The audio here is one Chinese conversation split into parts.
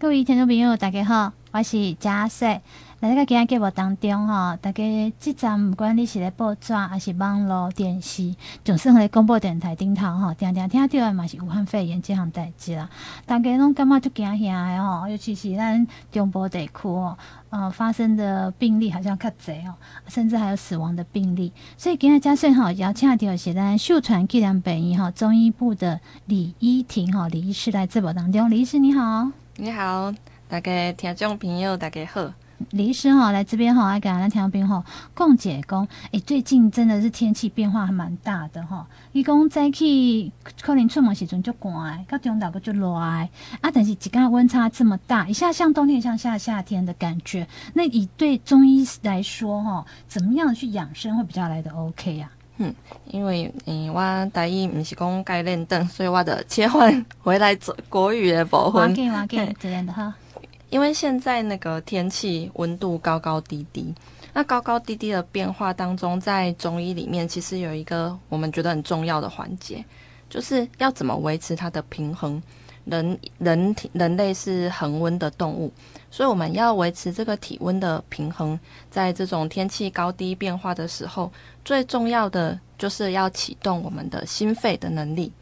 各位听众朋友，大家好，我是佳穗。来到今日节目当中吼，大家即阵不管你是咧报纸还是网络电视，就算咧广播电台顶头吼，常常听到的嘛是武汉肺炎这项代志啦。大家拢感觉就惊吓的吼，尤其是咱中部地区哦，呃，发生的病例好像较侪哦，甚至还有死亡的病例。所以今天佳穗吼邀请到是咱秀传纪念病院吼中医部的李依婷吼李医师来节目当中，李医师你好。你好，大家听众朋友，大家好。李医生哈，来这边哈，来给咱听众朋友讲解讲，诶、最近真的是天气变化还蛮大的哈。伊讲早起可能出门时阵就寒，到中昼个就热啊。但是几个温差这么大，一下像冬天，像下夏天的感觉。那以对中医来说哈，怎么样去养生会比较来的 OK 呀、嗯，因为嗯，我台语不是讲该练凳，所以我的切换回来做国语的部分。给我给这样的哈。因为现在那个天气温度高高低低，那高高低低的变化当中，在中医里面其实有一个我们觉得很重要的环节，就是要怎么维持它的平衡。人人体人类是恒温的动物，所以我们要维持这个体温的平衡，在这种天气高低变化的时候，最重要的就是要启动我们的心肺的能力。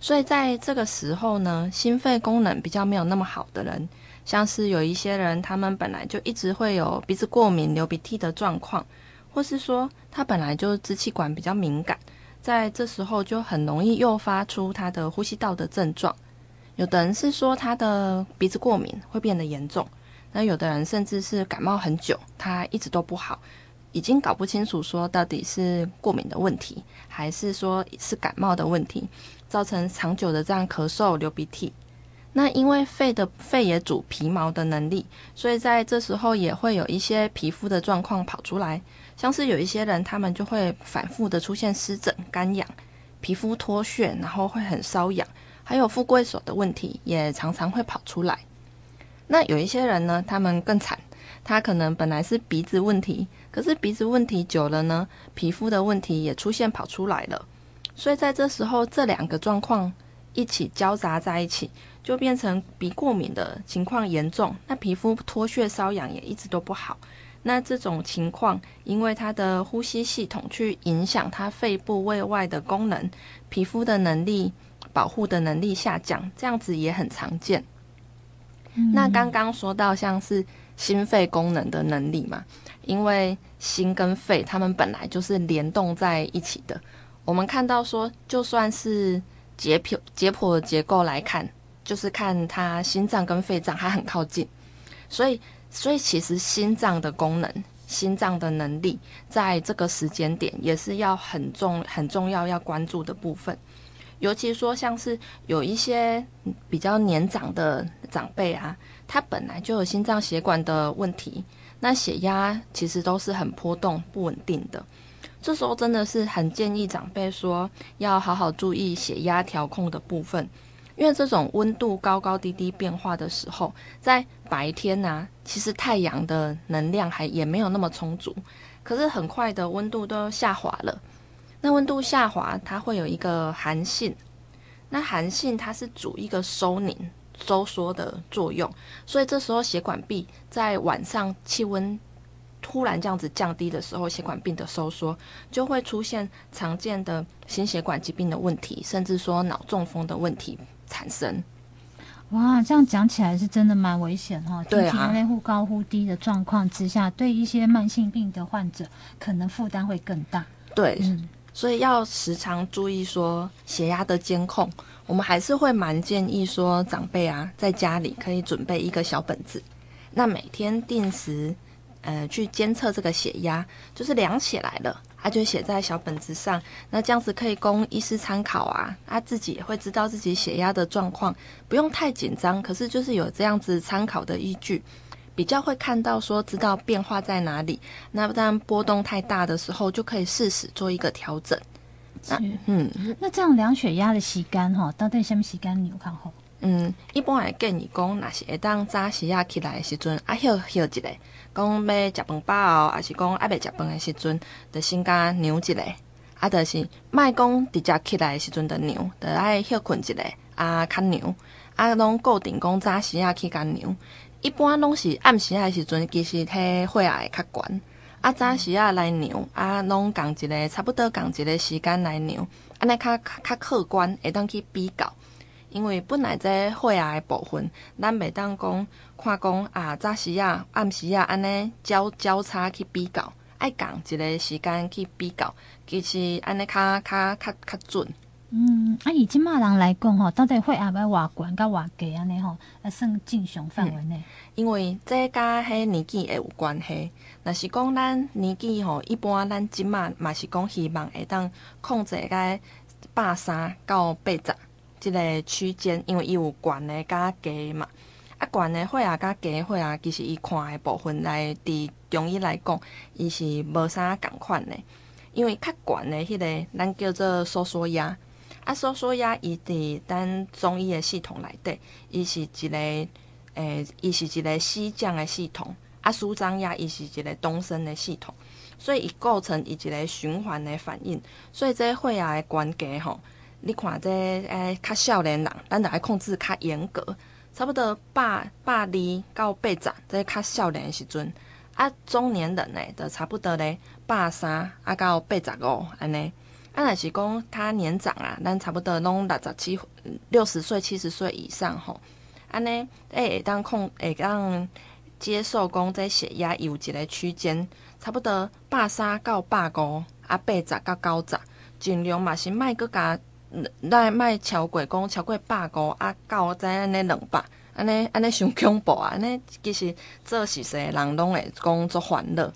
所以在这个时候呢，心肺功能比较没有那么好的人，像是有一些人，他们本来就一直会有鼻子过敏、流鼻涕的状况，或是说他本来就支气管比较敏感，在这时候就很容易诱发出他的呼吸道的症状。有的人是说他的鼻子过敏会变得严重，那有的人甚至是感冒很久，他一直都不好，已经搞不清楚说到底是过敏的问题，还是说是感冒的问题，造成长久的这样咳嗽、流鼻涕。那因为肺的肺也主皮毛的能力，所以在这时候也会有一些皮肤的状况跑出来，像是有一些人他们就会反复的出现湿疹、干痒、皮肤脱屑，然后会很瘙痒。还有富贵手的问题也常常会跑出来。那有一些人呢，他们更惨，他可能本来是鼻子问题，可是鼻子问题久了呢，皮肤的问题也出现跑出来了。所以在这时候，这两个状况一起交杂在一起，就变成鼻过敏的情况严重，那皮肤脱屑瘙痒也一直都不好。那这种情况，因为他的呼吸系统去影响他肺部胃外的功能，皮肤的能力。保护的能力下降，这样子也很常见。嗯、那刚刚说到像是心肺功能的能力嘛，因为心跟肺它们本来就是联动在一起的。我们看到说，就算是解剖解剖的结构来看，就是看它心脏跟肺脏还很靠近，所以所以其实心脏的功能、心脏的能力，在这个时间点也是要很重很重要要关注的部分。尤其说，像是有一些比较年长的长辈啊，他本来就有心脏血管的问题，那血压其实都是很波动不稳定的。这时候真的是很建议长辈说，要好好注意血压调控的部分，因为这种温度高高低低变化的时候，在白天呢、啊，其实太阳的能量还也没有那么充足，可是很快的温度都下滑了。那温度下滑，它会有一个寒性。那寒性它是主一个收凝、收缩的作用，所以这时候血管壁在晚上气温突然这样子降低的时候，血管壁的收缩就会出现常见的心血管疾病的问题，甚至说脑中风的问题产生。哇，这样讲起来是真的蛮危险哈！对啊，天气忽高忽低的状况之下，对一些慢性病的患者，可能负担会更大。对，嗯。所以要时常注意说血压的监控，我们还是会蛮建议说长辈啊，在家里可以准备一个小本子，那每天定时呃去监测这个血压，就是量起来了，他就写在小本子上，那这样子可以供医师参考啊，他自己也会知道自己血压的状况，不用太紧张，可是就是有这样子参考的依据。比较会看到说知道变化在哪里，那当波动太大的时候，就可以适时做一个调整。那嗯，那这样量血压的时间哈，到底什么时间你有看好？嗯，一般来建议讲，那是会当早时压起来的时阵，啊休休一下，讲要食饭饱，还是讲还未食饭的时阵，就先甲扭一下，啊，就是卖讲直接起来的时阵的牛，就爱休困一下，啊，较牛。啊，拢固定讲早时啊去干量，一般拢是暗时啊时阵，其实迄血压会较悬。啊，早时啊来量，啊，拢共一个差不多共一个时间来量，安尼较较客观，会当去比较。因为本来这血压的部分，咱袂当讲看讲啊，早时啊、暗时啊，安尼交交叉去比较，爱共一个时间去比较，其实安尼较较较较准。嗯，啊，以即马人来讲吼，到底血压要偌悬甲偌低安尼吼，啊算正常范围内。因为这甲迄年纪会有关系。若是讲咱年纪吼，一般咱即马嘛是讲希望会当控制在百三到八十。即个区间，因为伊有悬的甲低嘛，啊悬的血压甲低的血压，其实伊看的部分来伫中医来讲，伊是无啥共款的。因为较悬的迄个，咱叫做收缩压，啊收缩压伊伫咱中医的系统内底，伊是一个诶，伊是一个西降的系统，啊舒张压伊是一个东升的系统，所以伊构成伊一个循环的反应，所以这血压的悬低吼。你看这诶，较少年人，咱着爱控制较严格，差不多百百二到八十，这较少年的时阵。啊，中年人呢，就差不多咧百三啊到八十五安尼。啊，若是讲他年长啊，咱差不多拢六十七、六十岁、七十岁以上吼。安尼诶，会当控会当接受讲这血压有一个区间，差不多百三到百五啊，八十到九十，尽量嘛是莫搁加。咱莫超过讲超过百五啊，到在安尼两百，安尼安尼伤恐怖啊！安尼其实做实习人拢会讲做烦恼。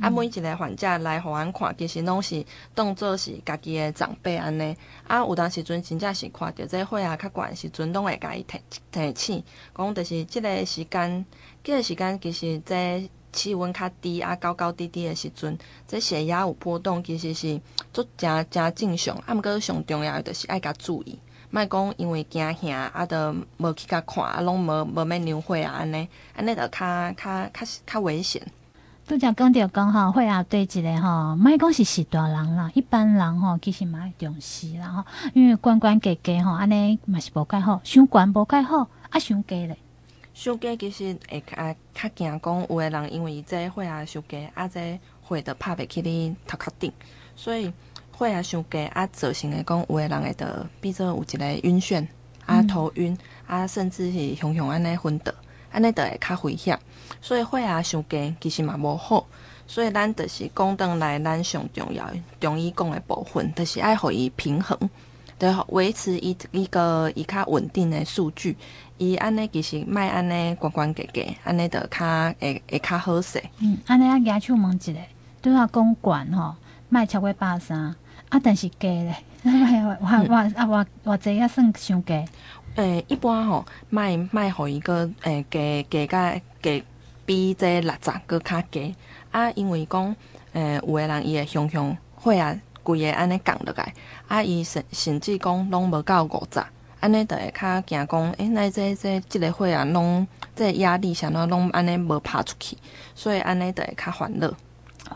啊，每一个患者来互阮看，其实拢是当做是家己的长辈安尼。啊，有当时阵真正是看着这血压较悬时阵，拢会甲伊提提醒，讲就是即个时间，即、这个时间其实这。气温较低啊，高高低低的时阵，这血压有波动，其实是足诚诚正常。啊，毋过上重要的就是爱甲注意，莫讲因为惊吓啊，都无去甲看，啊，拢无无免量血啊，安尼安尼就较较较较危险。拄则讲着讲吼，血压对一个吼，莫讲是是大人啦，一般人吼其实嘛重视啦吼，因为悬悬低低吼，安尼嘛是无介好，伤悬无介好，啊伤低咧。伤低其实会较较惊讲，有的人因为伊这血压伤低，啊，这血都拍袂起你头壳顶，所以血压伤低啊，造成诶讲，有的人会得比如有一个晕眩，啊头晕，啊甚至是熊熊安尼昏倒，安尼都会较危险。所以血压伤低其实嘛无好，所以咱就是讲倒来，咱上重要中医讲的部分，就是爱互伊平衡，对，维持伊一个伊较稳定的数据。伊安尼其实卖安尼悬悬低低，安尼着较会会较好势。嗯，安尼啊，举手问一下，对啊讲悬吼，卖超过百三，啊，但是低咧，我我啊我我这也算伤低。诶、欸，一般吼卖卖互伊个诶低低甲低比这六十个较低啊，因为讲诶、有个人伊会熊熊血压规个安尼降落来，啊，伊甚甚至讲拢无到五十。安尼着会较惊讲，诶，那这这即个血啊，拢这压力啥喏，拢安尼无拍出去，所以安尼着会较烦恼。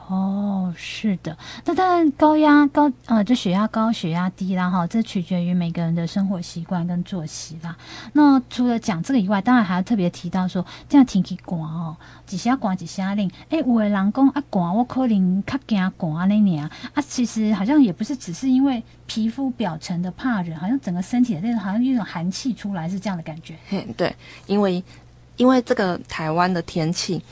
哦，是的，那当然高压高呃，就血压高、血压低啦，哈，这取决于每个人的生活习惯跟作息啦。那除了讲这个以外，当然还要特别提到说，这样天气寒哦，几下寒几下冷。哎，有的人讲啊寒，我可能较惊寒那年啊，啊，其实好像也不是只是因为皮肤表层的怕热，好像整个身体的那种好像有一种寒气出来，是这样的感觉。嘿，对，因为因为这个台湾的天气，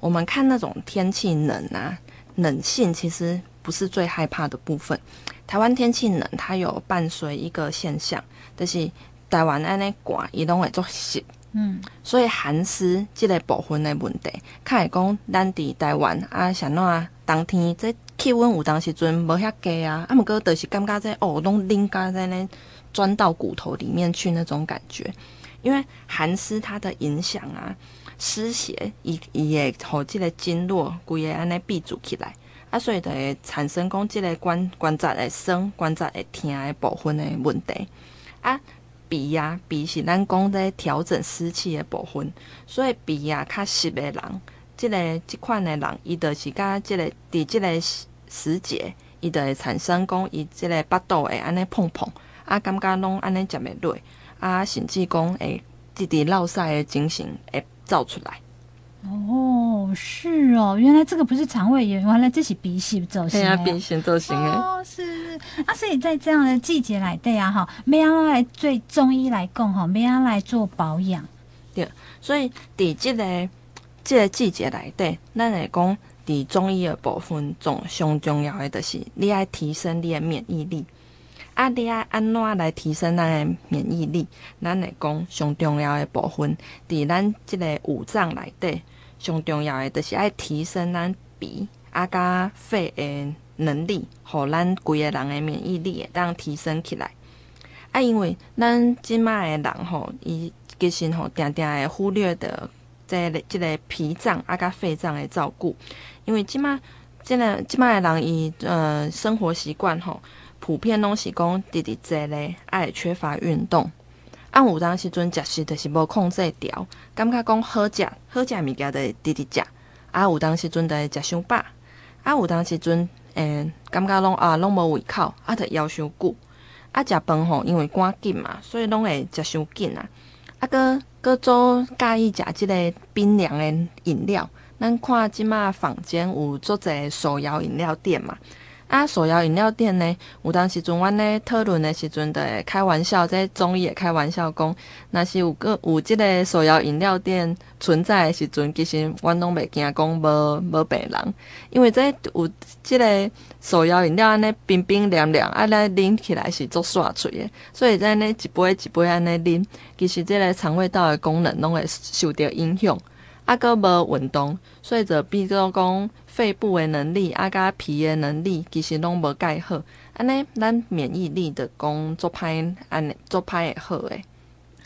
我们看那种天气冷啊。冷性其实不是最害怕的部分。台湾天气冷，它有伴随一个现象，就是台湾安尼寒，伊拢会做湿。嗯，所以寒湿这个部分的问题，较会讲咱伫台湾啊，像那冬天这气温有当时阵无遐低啊，啊，毋过就是感觉这哦，拢冷加在那钻到骨头里面去那种感觉。因为寒湿它的影响啊。湿邪，伊伊会互即个经络规个安尼闭住起来，啊，所以就会产生讲即个关关节会酸、关节会疼的部分的问题。啊，鼻啊，鼻是咱讲在调整湿气的部分，所以鼻啊较湿的人，即、个即款的人，伊就是甲即个伫即个时节，伊就会产生讲伊即个巴肚会安尼碰碰，啊，感觉拢安尼食袂落。啊，甚至讲会，直直落屎的情形会走出来。哦，是哦，原来这个不是肠胃炎，原来这是鼻息走形。对啊，鼻息走形哦，是是。啊，所以在这样的季节来对啊，哈，咩样来对中医来讲哈，咩样来做保养？对，所以在这个这个季节来对，咱来讲，在中医的部分，重上重要的就是你要提升你的免疫力。啊，你要安怎来提升咱的免疫力？咱来讲上重要的部分，伫咱这个五脏内底，上重要的就是爱提升咱鼻啊甲肺的能力，互咱规个人的免疫力会当提升起来。啊，因为咱即卖的人吼，伊其实吼定定会忽略的这个这个脾脏啊甲肺脏的照顾，因为即卖即个即卖的人伊呃生活习惯吼。普遍拢是讲直直坐咧，爱缺乏运动。啊，有当时阵食食就是无控制调，感觉讲好食好食物件的直直食。啊，有当时阵会食伤饱。啊，有当时阵诶、欸，感觉拢啊拢无胃口，啊，得枵伤久。啊，食饭吼，因为赶紧嘛，所以拢会食伤紧啊。啊，搁搁做介意食即个冰凉的饮料。咱看即马坊间有做者手摇饮料店嘛。啊，手摇饮料店呢？有当时阵，阮咧讨论的时阵，就会开玩笑，在中医也开玩笑讲，若是有个有即个手摇饮料店存在的时阵，其实阮拢袂惊讲无无病人，因为这有即个手摇饮料安尼冰冰凉凉，啊，来啉起来是足爽脆的，所以在呢一杯一杯安尼啉，其实这个肠胃道的功能拢会受到影响，啊，阁无运动，所以就比较讲。肺部的能力，啊，加脾的能力，其实拢无盖好，安尼咱免疫力的工作歹，安尼做歹会好诶。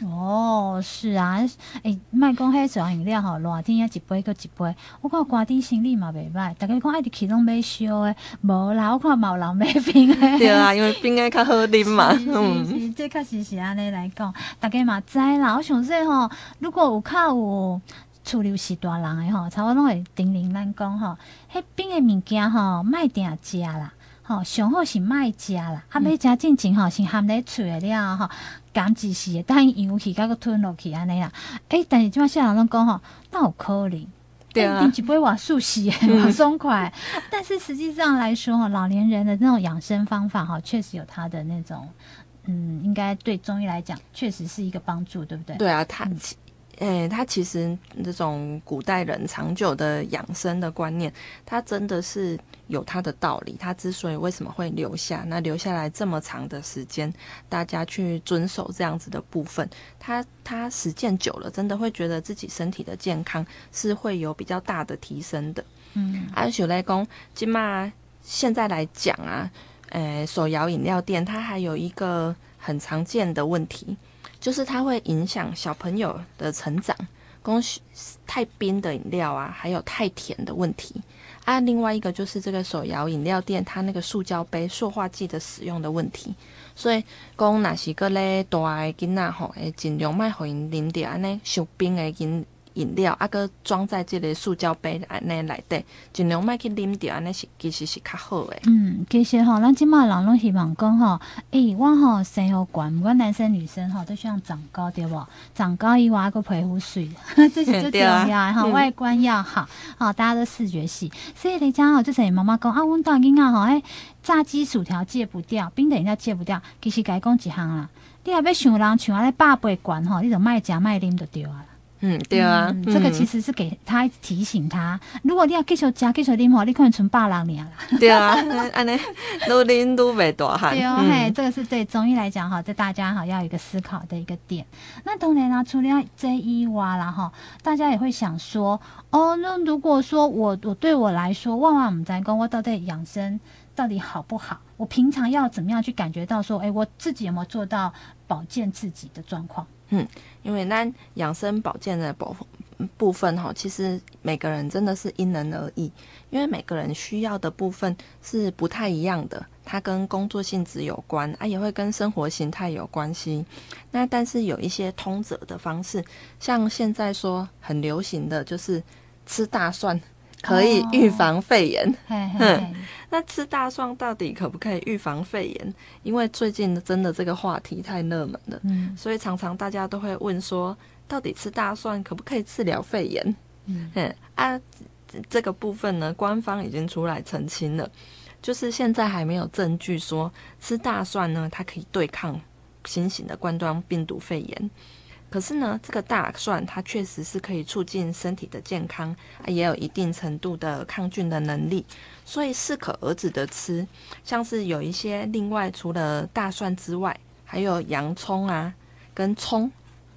哦，是啊，诶、欸，卖讲迄手摇饮料吼，热天啊一杯搁一杯，我看寒天生理嘛袂歹，大家讲爱伫气拢买烧诶，无啦，我看嘛有人买冰诶。对啊，因为冰诶较好啉嘛。嗯，是，这确实是安尼来讲，大家嘛知啦。我想说吼，如果有较有。厝里有时大人诶吼，差不多拢会叮咛咱讲吼，迄冰诶物件吼，莫定食啦，吼上好是莫食啦，啊，要食进前吼，先含咧喙了吼，甘一时等伊扬去，甲佮吞落去安尼啦。诶、欸，但是即马小人拢讲吼，那有可能，对啊，一杯瓦速洗，很松快。但是实际上来说吼，老年人的那种养生方法哈，确实有他的那种，嗯，应该对中医来讲，确实是一个帮助，对不对？对啊，他。嗯诶、欸，他其实这种古代人长久的养生的观念，他真的是有他的道理。他之所以为什么会留下，那留下来这么长的时间，大家去遵守这样子的部分，他他实践久了，真的会觉得自己身体的健康是会有比较大的提升的。嗯，而且来公，今嘛现在来讲啊，诶、欸，手摇饮料店它还有一个很常见的问题。就是它会影响小朋友的成长，供太冰的饮料啊，还有太甜的问题啊。另外一个就是这个手摇饮料店，它那个塑胶杯塑化剂的使用的问题，所以讲若是个咧大个囡仔吼，会，尽量卖互因啉着安尼上冰的饮。饮料啊，搁装在这个塑胶杯安尼内底，尽量莫去啉掉，安尼是其实是较好诶。嗯，其实吼，咱即马人拢希望讲吼，诶、欸，我吼生活观，不管男生女生吼，都希望长高对不？长高以外，搁皮肤水，这是最重要诶吼，外观要好，好，大家都视觉系。所以你讲吼，就是妈妈讲啊，阮大囡仔吼，诶，炸鸡薯条戒不掉，冰的饮料戒不掉，其实该讲一项啦。你若要想人像安尼百倍观吼，你就卖食卖啉就对啊。嗯，对啊、嗯，这个其实是给他提醒他，嗯、如果你要继续加继续啉吼，你可能存八两年了。对啊，安尼都啉都袂大汉。对哦，嗯、嘿，这个是对中医来讲哈，这大家哈要有一个思考的一个点。那当然啦，除了这一哇啦哈，大家也会想说，哦，那如果说我我对我来说，万万唔在讲我到底养生到底好不好？我平常要怎么样去感觉到说，哎，我自己有没有做到保健自己的状况？嗯，因为咱养生保健的部部分哈，其实每个人真的是因人而异，因为每个人需要的部分是不太一样的，它跟工作性质有关啊，也会跟生活形态有关系。那但是有一些通则的方式，像现在说很流行的就是吃大蒜。可以预防肺炎。那吃大蒜到底可不可以预防肺炎？因为最近真的这个话题太热门了，嗯，所以常常大家都会问说，到底吃大蒜可不可以治疗肺炎？嗯，啊，这个部分呢，官方已经出来澄清了，就是现在还没有证据说吃大蒜呢，它可以对抗新型的冠状病毒肺炎。可是呢，这个大蒜它确实是可以促进身体的健康，也有一定程度的抗菌的能力，所以适可而止的吃。像是有一些另外除了大蒜之外，还有洋葱啊，跟葱，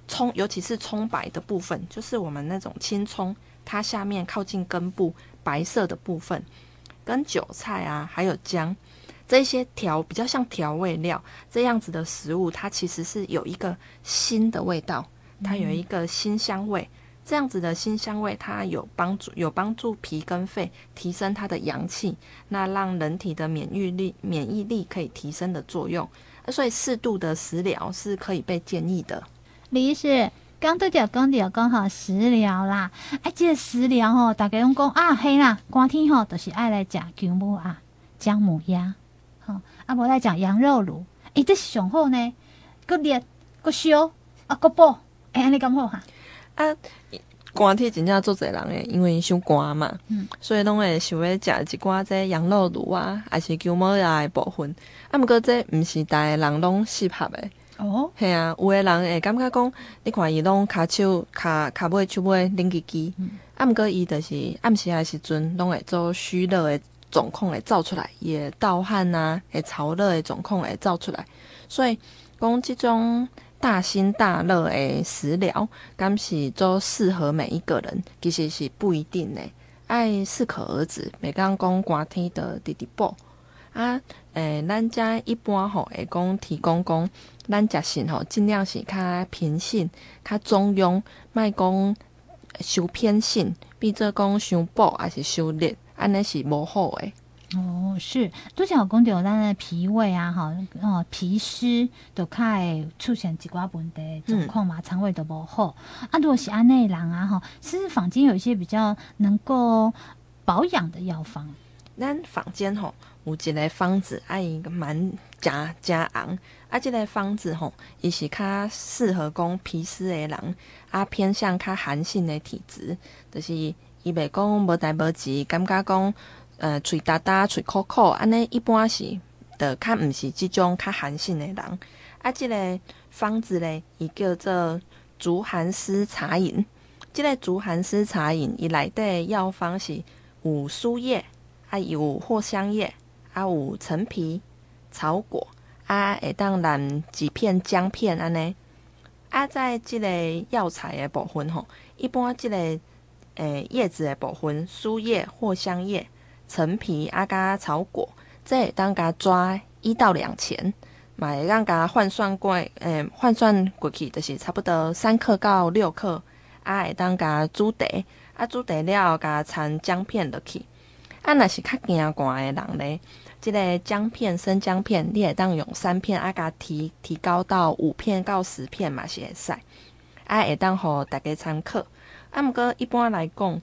葱尤其是葱白的部分，就是我们那种青葱，它下面靠近根部白色的部分，跟韭菜啊，还有姜。这些调比较像调味料这样子的食物，它其实是有一个辛的味道，它有一个辛香味。这样子的辛香味，它有帮助，有帮助脾跟肺提升它的阳气，那让人体的免疫力免疫力可以提升的作用。所以适度的食疗是可以被建议的。李医师刚都讲讲到讲好食疗啦，哎，这个食疗吼，大家拢讲啊，嘿啦，寒天吼都是爱来食姜母啊，姜母鸭。啊，无来讲羊肉炉，诶、欸，这是上好呢，阁热阁烧啊，阁补，哎、欸，安尼咁好哈？啊，寒天真正做侪人诶，因为伤寒嘛，嗯，所以拢会想要食一寡这羊肉炉啊，还是姜母鸭诶部分。啊，毋过这毋是逐个人拢适合诶。哦，系啊，有诶人会感觉讲，你看伊拢骹手骹骹尾手尾冷吱吱，啊，毋过伊就是暗时诶时阵拢会做虚热诶。总控会造出来，也盗汗呐、啊，会潮热的总控会造出来，所以讲这种大辛大热的食疗，敢是都适合每一个人，其实是不一定的，爱适可而止。每讲讲寒天的直直补啊，诶、咱家一般吼会讲提供讲，咱食性吼尽量是较平性、较中庸，卖讲修偏性，比做讲伤补还是修热。安尼是无好诶。哦，是拄则有讲到咱的脾胃啊，吼，哦，脾湿都较会出现一寡问题状况嘛，肠、嗯、胃都无好。啊，如果是安内人啊，吼，其实坊间有一些比较能够保养的药方。咱坊间吼有一个方子，啊，伊个蛮诚诚红，啊，这个方子吼，伊是较适合讲脾湿的人，啊，偏向较寒性的体质，就是。伊袂讲无代无志，感觉讲，呃，喙焦焦、喙苦苦，安尼一般是，的较毋是即种较寒性的人。啊，即个方子咧，伊叫做竹寒湿茶饮。即个竹寒湿茶饮，伊内底药方是有苏叶，啊有藿香叶，啊有陈皮、草果，啊会当染几片姜片安尼。啊，在即个药材的部分吼，一般即个。诶，叶子的部分，苏叶、藿香叶、陈皮、阿加草果，这会当加抓一到两钱，嘛会当加换算过，诶，换算过去就是差不多三克到六克，啊，会当加煮茶，啊，煮茶了加掺姜片落去，啊，若是较惊寒的人咧，即、这个姜片、生姜片，你会当用三片，啊，甲提提高到五片到十片嘛是会使，啊，会当互大家参考。啊，毋过一般来讲，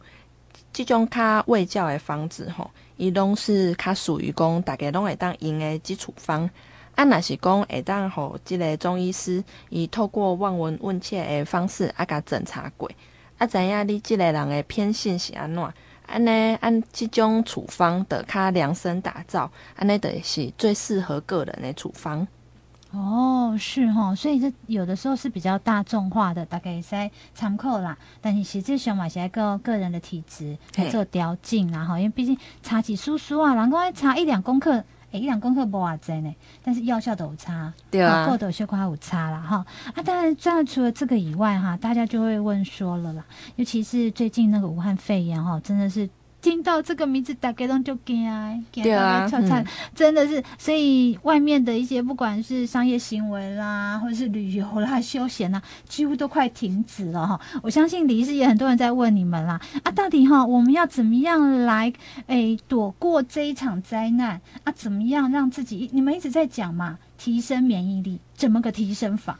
即种较卫教的方子吼，伊拢是较属于讲，大家拢会当用的基础方。啊，若是讲会当吼即个中医师，伊透过望闻问切的方式啊，甲检查过，啊，知影你即个人的偏性是安怎，安尼按即种处方的较量身打造，安尼就是最适合个人的处方。哦，是哈，所以这有的时候是比较大众化的，大概也在参考啦。但是实际上嘛，是一个个人的体质来做调整啦哈。因为毕竟差几叔叔啊，人讲差一两公克，诶，一两公克无偌济呢，但是药效都有差，对啊，够的血块有差啦哈。啊，当然，这样除了这个以外哈，大家就会问说了啦，尤其是最近那个武汉肺炎哈，真的是。听到这个名字，大家都就惊啊，惊啊，窜窜，真的是。所以外面的一些不管是商业行为啦，或者是旅游啦、休闲啦，几乎都快停止了哈。我相信李医师也很多人在问你们啦，啊，到底哈我们要怎么样来诶、欸、躲过这一场灾难啊？怎么样让自己？你们一直在讲嘛，提升免疫力，怎么个提升法？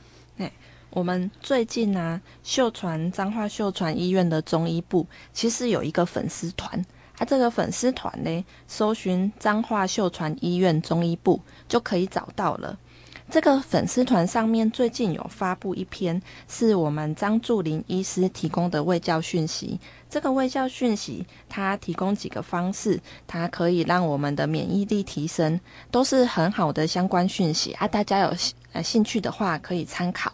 我们最近呢、秀传彰化秀传医院的中医部其实有一个粉丝团，啊，这个粉丝团呢，搜寻彰化秀传医院中医部就可以找到了。这个粉丝团上面最近有发布一篇，是我们张祝林医师提供的卫教讯息。这个卫教讯息，它提供几个方式，它可以让我们的免疫力提升，都是很好的相关讯息啊！大家有呃兴趣的话，可以参考。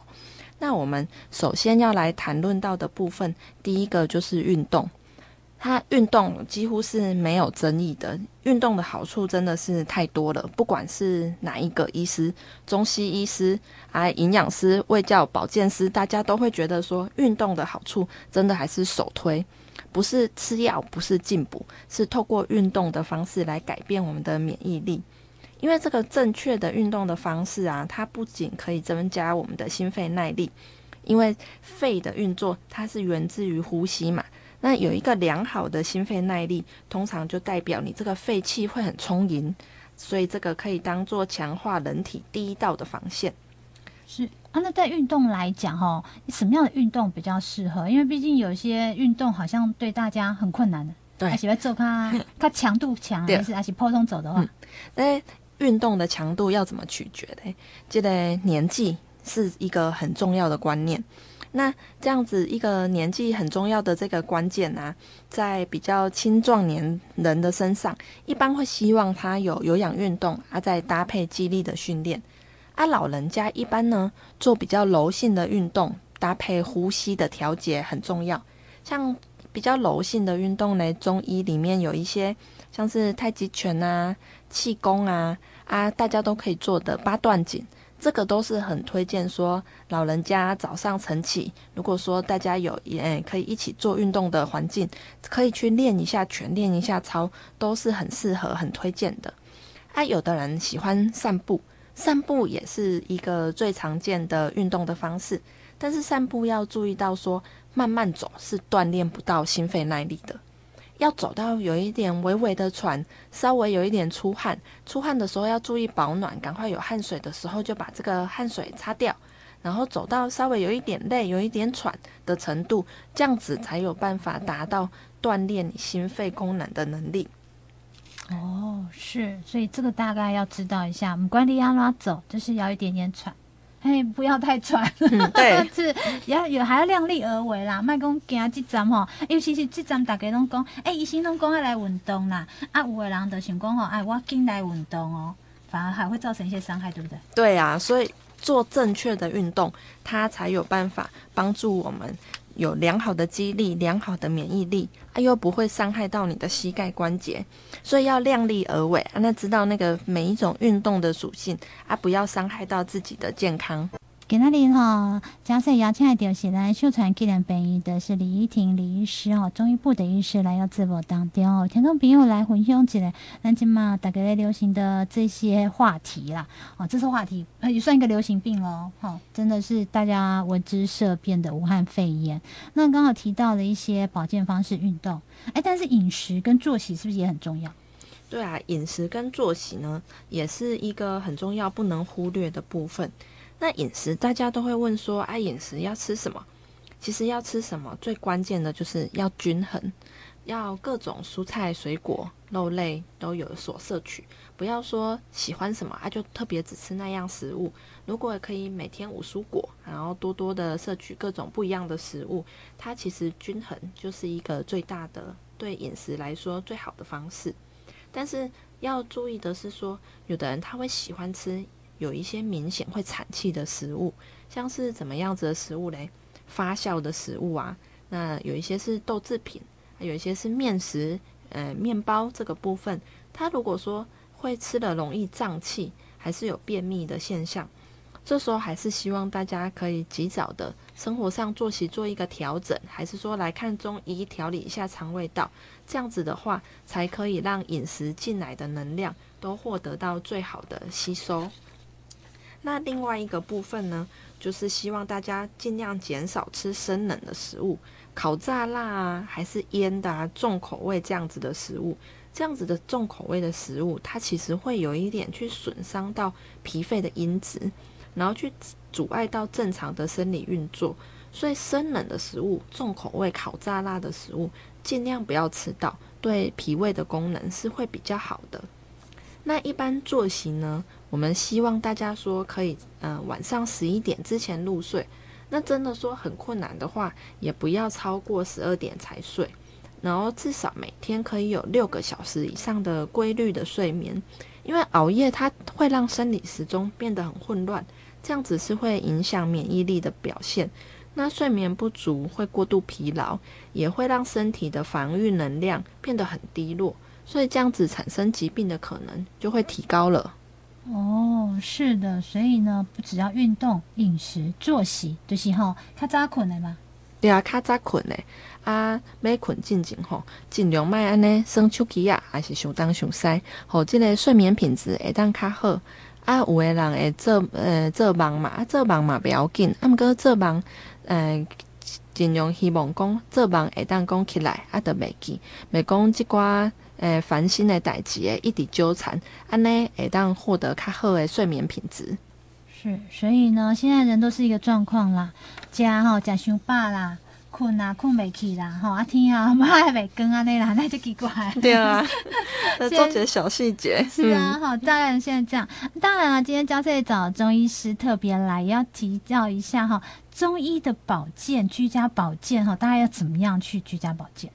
那我们首先要来谈论到的部分，第一个就是运动。它运动几乎是没有争议的，运动的好处真的是太多了。不管是哪一个医师，中西医师啊、营养师、卫教保健师，大家都会觉得说，运动的好处真的还是首推，不是吃药，不是进补，是透过运动的方式来改变我们的免疫力。因为这个正确的运动的方式啊，它不仅可以增加我们的心肺耐力，因为肺的运作它是源自于呼吸嘛。那有一个良好的心肺耐力，通常就代表你这个肺气会很充盈，所以这个可以当做强化人体第一道的防线。是啊，那在运动来讲，哈，什么样的运动比较适合？因为毕竟有些运动好像对大家很困难的，对，还喜欢做它，它强度强，还是还是普通走的话？那、嗯、运动的强度要怎么取决的？记得年纪是一个很重要的观念。那这样子一个年纪很重要的这个关键啊，在比较青壮年人的身上，一般会希望他有有氧运动啊，再搭配肌力的训练。啊，老人家一般呢做比较柔性的运动，搭配呼吸的调节很重要。像比较柔性的运动呢，中医里面有一些像是太极拳啊、气功啊，啊，大家都可以做的八段锦。这个都是很推荐，说老人家早上晨起，如果说大家有也可以一起做运动的环境，可以去练一下拳，练一下操，都是很适合、很推荐的。啊，有的人喜欢散步，散步也是一个最常见的运动的方式，但是散步要注意到说，慢慢走是锻炼不到心肺耐力的。要走到有一点微微的喘，稍微有一点出汗，出汗的时候要注意保暖，赶快有汗水的时候就把这个汗水擦掉，然后走到稍微有一点累、有一点喘的程度，这样子才有办法达到锻炼心肺功能的能力。哦，是，所以这个大概要知道一下，我们管你要拉走，就是要一点点喘。嘿，不要太喘，嗯、对，是要有还要量力而为啦，莫讲惊这站吼，尤其是这站大家拢讲，哎、欸，医生拢讲要来运动啦，啊，有的人就想讲吼，哎，我紧来运动哦，反而还会造成一些伤害，对不对？对啊，所以做正确的运动，它才有办法帮助我们。有良好的肌力，良好的免疫力，啊，又不会伤害到你的膝盖关节，所以要量力而为啊。那知道那个每一种运动的属性啊，不要伤害到自己的健康。今仔日哈，嘉穗邀请的就是咱秀传纪念病院的是李依婷李医师哈，中医部的医师来到自我当中哦，听众朋友来分享起来，咱今嘛大概流行的这些话题啦，哦，这是话题也算一个流行病喽，哈，真的是大家闻之色变的武汉肺炎。那刚好提到了一些保健方式、运动，哎，但是饮食跟作息是不是也很重要？对啊，饮食跟作息呢，也是一个很重要、不能忽略的部分。那饮食，大家都会问说，哎、饮食要吃什么？其实要吃什么，最关键的就是要均衡，要各种蔬菜、水果、肉类都有所摄取，不要说喜欢什么啊，就特别只吃那样食物。如果可以每天五蔬果，然后多多的摄取各种不一样的食物，它其实均衡就是一个最大的对饮食来说最好的方式。但是要注意的是说，有的人他会喜欢吃。有一些明显会产气的食物，像是怎么样子的食物嘞？发酵的食物啊，那有一些是豆制品，有一些是面食，呃，面包这个部分，它如果说会吃了容易胀气，还是有便秘的现象，这时候还是希望大家可以及早的生活上作息做一个调整，还是说来看中医调理一下肠胃道，这样子的话才可以让饮食进来的能量都获得到最好的吸收。那另外一个部分呢，就是希望大家尽量减少吃生冷的食物，烤炸辣啊，还是腌的啊，重口味这样子的食物，这样子的重口味的食物，它其实会有一点去损伤到脾肺的因子，然后去阻碍到正常的生理运作。所以生冷的食物、重口味、烤炸辣的食物，尽量不要吃到，对脾胃的功能是会比较好的。那一般作息呢，我们希望大家说可以，呃，晚上十一点之前入睡。那真的说很困难的话，也不要超过十二点才睡，然后至少每天可以有六个小时以上的规律的睡眠，因为熬夜它会让生理时钟变得很混乱，这样子是会影响免疫力的表现。那睡眠不足会过度疲劳，也会让身体的防御能量变得很低落，所以这样子产生疾病的可能就会提高了。哦，是的，所以呢，不只要运动、饮食、作息，就是吼较早困的嘛。对啊，较早困的啊，要困进前吼，尽量莫安尼耍手机啊，还是上东上西，吼，这个睡眠品质会当较好。啊，有的人会做呃做梦嘛，啊做梦嘛不要紧，啊毋过做梦，呃尽量希望讲做梦会当讲起来，啊都袂记，袂讲即寡。诶，烦心的代志诶，一直纠缠，安尼会当获得较好的睡眠品质。是，所以呢，现在人都是一个状况啦，食吼食伤饱啦，困啊困袂去啦，吼啊天啊妈还袂光安尼啦，那就奇怪。对啊，这做些小细节。是啊，好，当然现在这样，当然啊，今天嘉穗找中医师特别来，也要提教一下哈，中医的保健、居家保健哈，大家要怎么样去居家保健？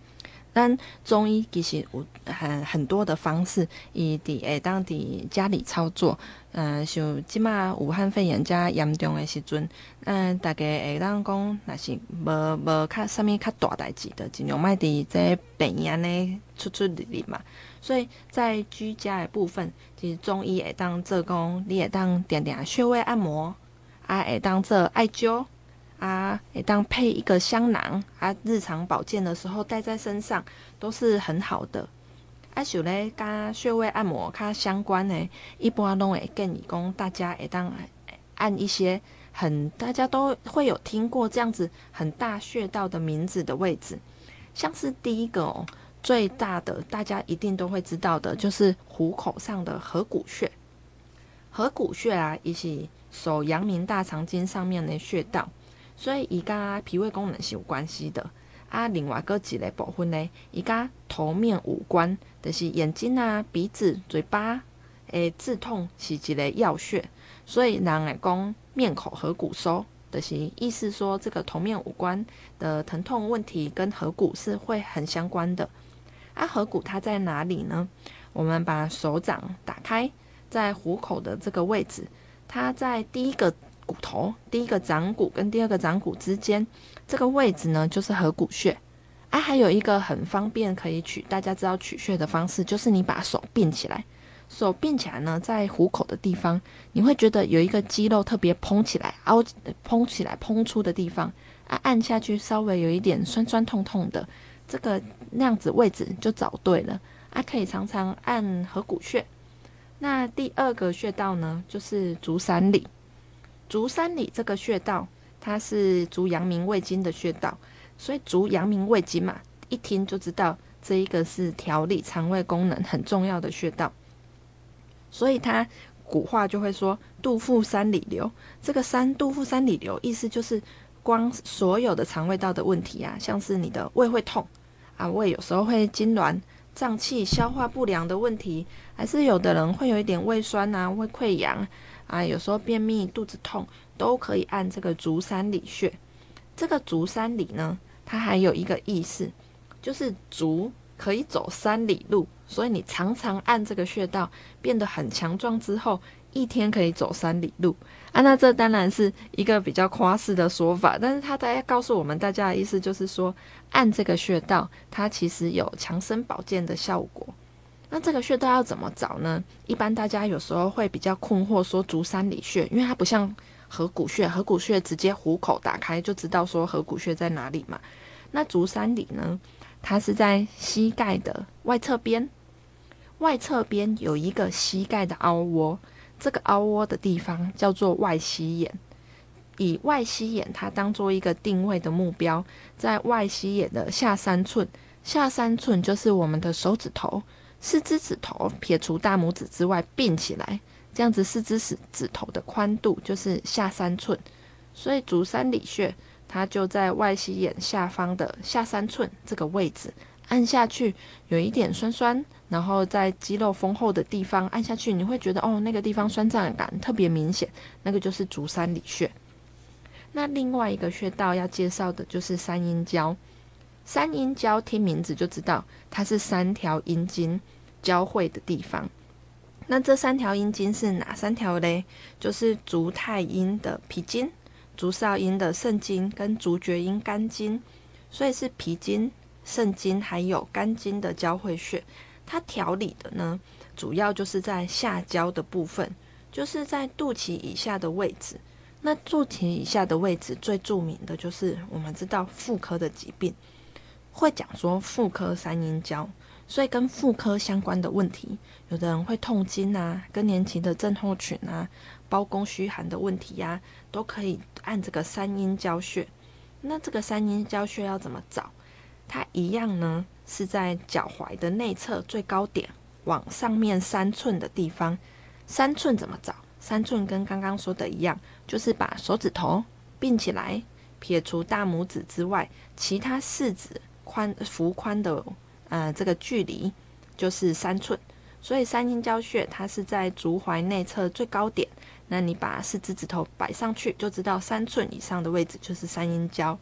咱中医其实有很很多的方式，伊伫会当伫家里操作。嗯、像即马武汉肺炎遮严重的时阵，嗯、大家会当讲，若是无无较啥物较大代志的，尽量莫伫这病院呢出出入入嘛。所以在居家的部分，其实中医会当做讲，你会当点点穴位按摩，啊，会当做艾灸。啊，诶，当配一个香囊啊，日常保健的时候带在身上都是很好的。啊，像咧跟穴位按摩它相关的，一般拢会建议讲大家会当按一些很大家都会有听过这样子很大穴道的名字的位置，像是第一个哦，最大的大家一定都会知道的，就是虎口上的合谷穴。合谷穴啊，也是手阳明大肠经上面的穴道。所以伊甲脾胃功能是有关系的啊。另外搁一个部分呢，伊甲头面五官，就是眼睛啊、鼻子、嘴巴诶，刺痛是一个要穴。所以人会讲面口合谷收，就是意思说这个头面五官的疼痛问题跟合谷是会很相关的。啊，合谷它在哪里呢？我们把手掌打开，在虎口的这个位置，它在第一个。骨头第一个掌骨跟第二个掌骨之间这个位置呢，就是合谷穴啊。还有一个很方便可以取，大家知道取穴的方式，就是你把手并起来，手并起来呢，在虎口的地方，你会觉得有一个肌肉特别膨起来、凹膨起来、膨出的地方啊，按下去稍微有一点酸酸痛痛的，这个那样子位置就找对了啊，可以常常按合谷穴。那第二个穴道呢，就是足三里。足三里这个穴道，它是足阳明胃经的穴道，所以足阳明胃经嘛，一听就知道这一个是调理肠胃功能很重要的穴道。所以它古话就会说“肚腹三里留”，这个三“肚腹三里留”意思就是，光所有的肠胃道的问题啊，像是你的胃会痛啊，胃有时候会痉挛、胀气、消化不良的问题，还是有的人会有一点胃酸啊、胃溃疡。啊，有时候便秘、肚子痛都可以按这个足三里穴。这个足三里呢，它还有一个意思，就是足可以走三里路，所以你常常按这个穴道，变得很强壮之后，一天可以走三里路。啊，那这当然是一个比较夸饰的说法，但是它大概告诉我们大家的意思就是说，按这个穴道，它其实有强身保健的效果。那这个穴道要怎么找呢？一般大家有时候会比较困惑，说足三里穴，因为它不像合谷穴，合谷穴直接虎口打开就知道说合谷穴在哪里嘛。那足三里呢，它是在膝盖的外侧边，外侧边有一个膝盖的凹窝，这个凹窝的地方叫做外膝眼，以外膝眼它当做一个定位的目标，在外膝眼的下三寸，下三寸就是我们的手指头。四只指头撇除大拇指之外并起来，这样子四只指指头的宽度就是下三寸。所以足三里穴它就在外膝眼下方的下三寸这个位置，按下去有一点酸酸，然后在肌肉丰厚的地方按下去，你会觉得哦，那个地方酸胀感特别明显，那个就是足三里穴。那另外一个穴道要介绍的就是三阴交。三阴交听名字就知道，它是三条阴经交汇的地方。那这三条阴经是哪三条嘞？就是足太阴的脾经。足少阴的肾经跟足厥阴肝经，所以是脾经、肾经还有肝经的交汇穴。它调理的呢，主要就是在下焦的部分，就是在肚脐以下的位置。那肚脐以下的位置最著名的就是我们知道妇科的疾病，会讲说妇科三阴交，所以跟妇科相关的问题，有的人会痛经啊，更年期的症候群啊。包公虚寒的问题呀、都可以按这个三阴交穴。那这个三阴交穴要怎么找？它一样呢，是在脚踝的内侧最高点往上面三寸的地方。三寸怎么找？三寸跟刚刚说的一样，就是把手指头并起来，撇除大拇指之外，其他四指宽幅宽的呃这个距离就是三寸。所以三阴交穴它是在足踝内侧最高点。那你把四只指头摆上去，就知道三寸以上的位置就是三阴交。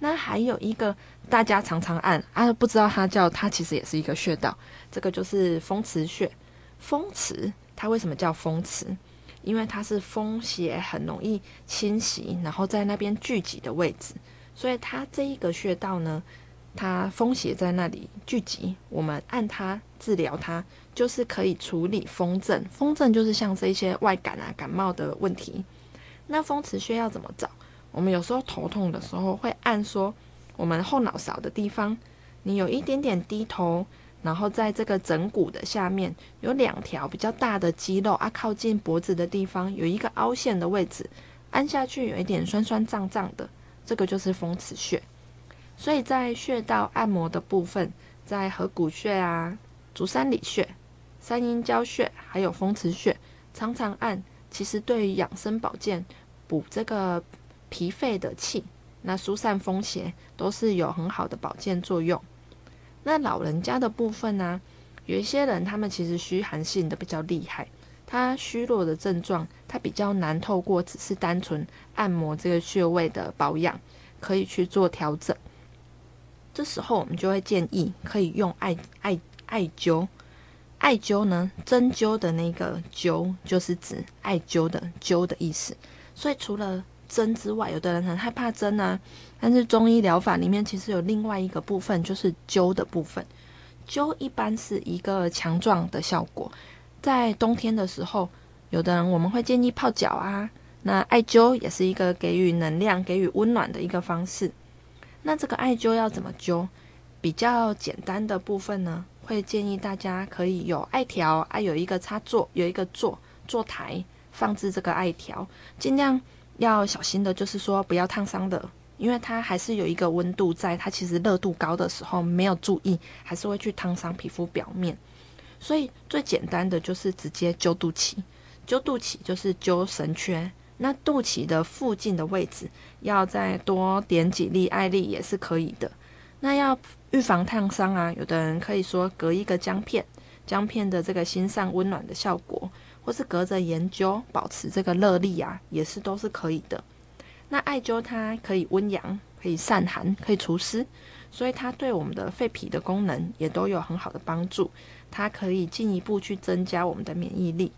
那还有一个大家常常按啊，不知道它叫它其实也是一个穴道，这个就是风池穴。风池它为什么叫风池？因为它是风邪很容易侵袭，然后在那边聚集的位置，所以它这一个穴道呢，它风邪在那里聚集，我们按它治疗它。就是可以处理风症，风症就是像这些外感啊、感冒的问题。那风池穴要怎么找？我们有时候头痛的时候会按说我们后脑勺的地方，你有一点点低头，然后在这个枕骨的下面有两条比较大的肌肉啊，靠近脖子的地方有一个凹陷的位置，按下去有一点酸酸胀胀的，这个就是风池穴。所以在穴道按摩的部分，在合谷穴啊、足三里穴。三阴交穴还有风池穴，常常按，其实对于养生保健、补这个脾肺的气，那疏散风邪都是有很好的保健作用。那老人家的部分呢、有一些人他们其实虚寒性的比较厉害，他虚弱的症状，他比较难透过只是单纯按摩这个穴位的保养，可以去做调整。这时候我们就会建议可以用艾艾艾灸。艾灸呢，针灸的那个灸就是指艾灸的灸的意思。所以除了针之外，有的人很害怕针啊。但是中医疗法里面其实有另外一个部分，就是灸的部分。灸一般是一个强壮的效果。在冬天的时候，有的人我们会建议泡脚啊。那艾灸也是一个给予能量、给予温暖的一个方式。那这个艾灸要怎么灸？比较简单的部分呢？会建议大家可以有艾条啊，有一个插座，有一个座座台放置这个艾条，尽量要小心的，就是说不要烫伤的，因为它还是有一个温度在，它其实热度高的时候没有注意，还是会去烫伤皮肤表面。所以最简单的就是直接灸肚脐，灸肚脐就是灸神阙，那肚脐的附近的位置要再多点几粒艾粒也是可以的。那要预防烫伤啊，有的人可以说隔一个姜片，姜片的这个心上温暖的效果，或是隔着研究保持这个热力啊，也是都是可以的。那艾灸它可以温阳，可以散寒，可以除湿，所以它对我们的肺脾的功能也都有很好的帮助。它可以进一步去增加我们的免疫力。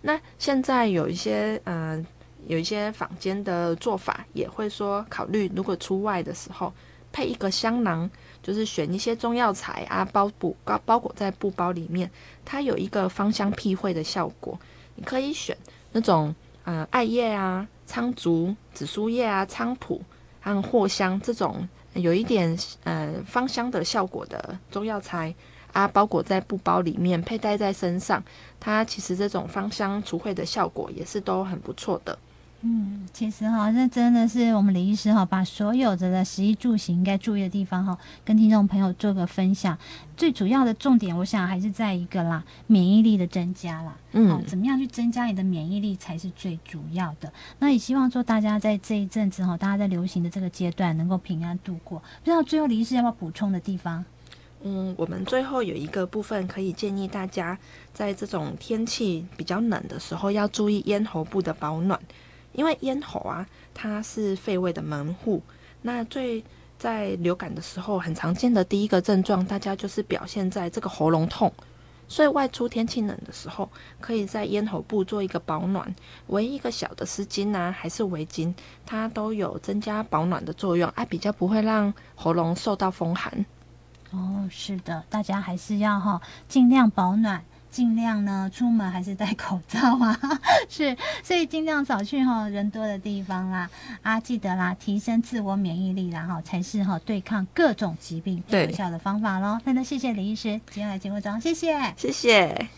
那现在有一些嗯、有一些坊间的做法，也会说考虑如果出外的时候。配一个香囊，就是选一些中药材啊，包布包包裹在布包里面，它有一个芳香辟秽的效果。你可以选那种呃艾叶啊、苍术、紫苏叶啊、菖蒲和藿香这种有一点呃芳香的效果的中药材啊，包裹在布包里面，佩戴在身上，它其实这种芳香除秽的效果也是都很不错的。嗯，其实哈，这真的是我们李医师哈，把所有的的食衣住行应该注意的地方哈，跟听众朋友做个分享。最主要的重点，我想还是在一个啦，免疫力的增加啦。嗯，怎么样去增加你的免疫力才是最主要的。那也希望说大家在这一阵子哈，大家在流行的这个阶段能够平安度过。不知道最后李医师要不要补充的地方？嗯，我们最后有一个部分可以建议大家，在这种天气比较冷的时候，要注意咽喉部的保暖，因为咽喉啊，它是肺胃的门户。那最在流感的时候，很常见的第一个症状，大家就是表现在这个喉咙痛。所以外出天气冷的时候，可以在咽喉部做一个保暖，围一个小的丝巾啊，还是围巾，它都有增加保暖的作用，啊，比较不会让喉咙受到风寒。哦，是的，大家还是要哈，尽量保暖，尽量呢出门还是戴口罩啊，是，所以尽量少去哈人多的地方啦。啊，记得啦，提升自我免疫力啦哈，才是哈对抗各种疾病最有效的方法喽。那那谢谢李医师今天来节目中，谢谢，谢谢。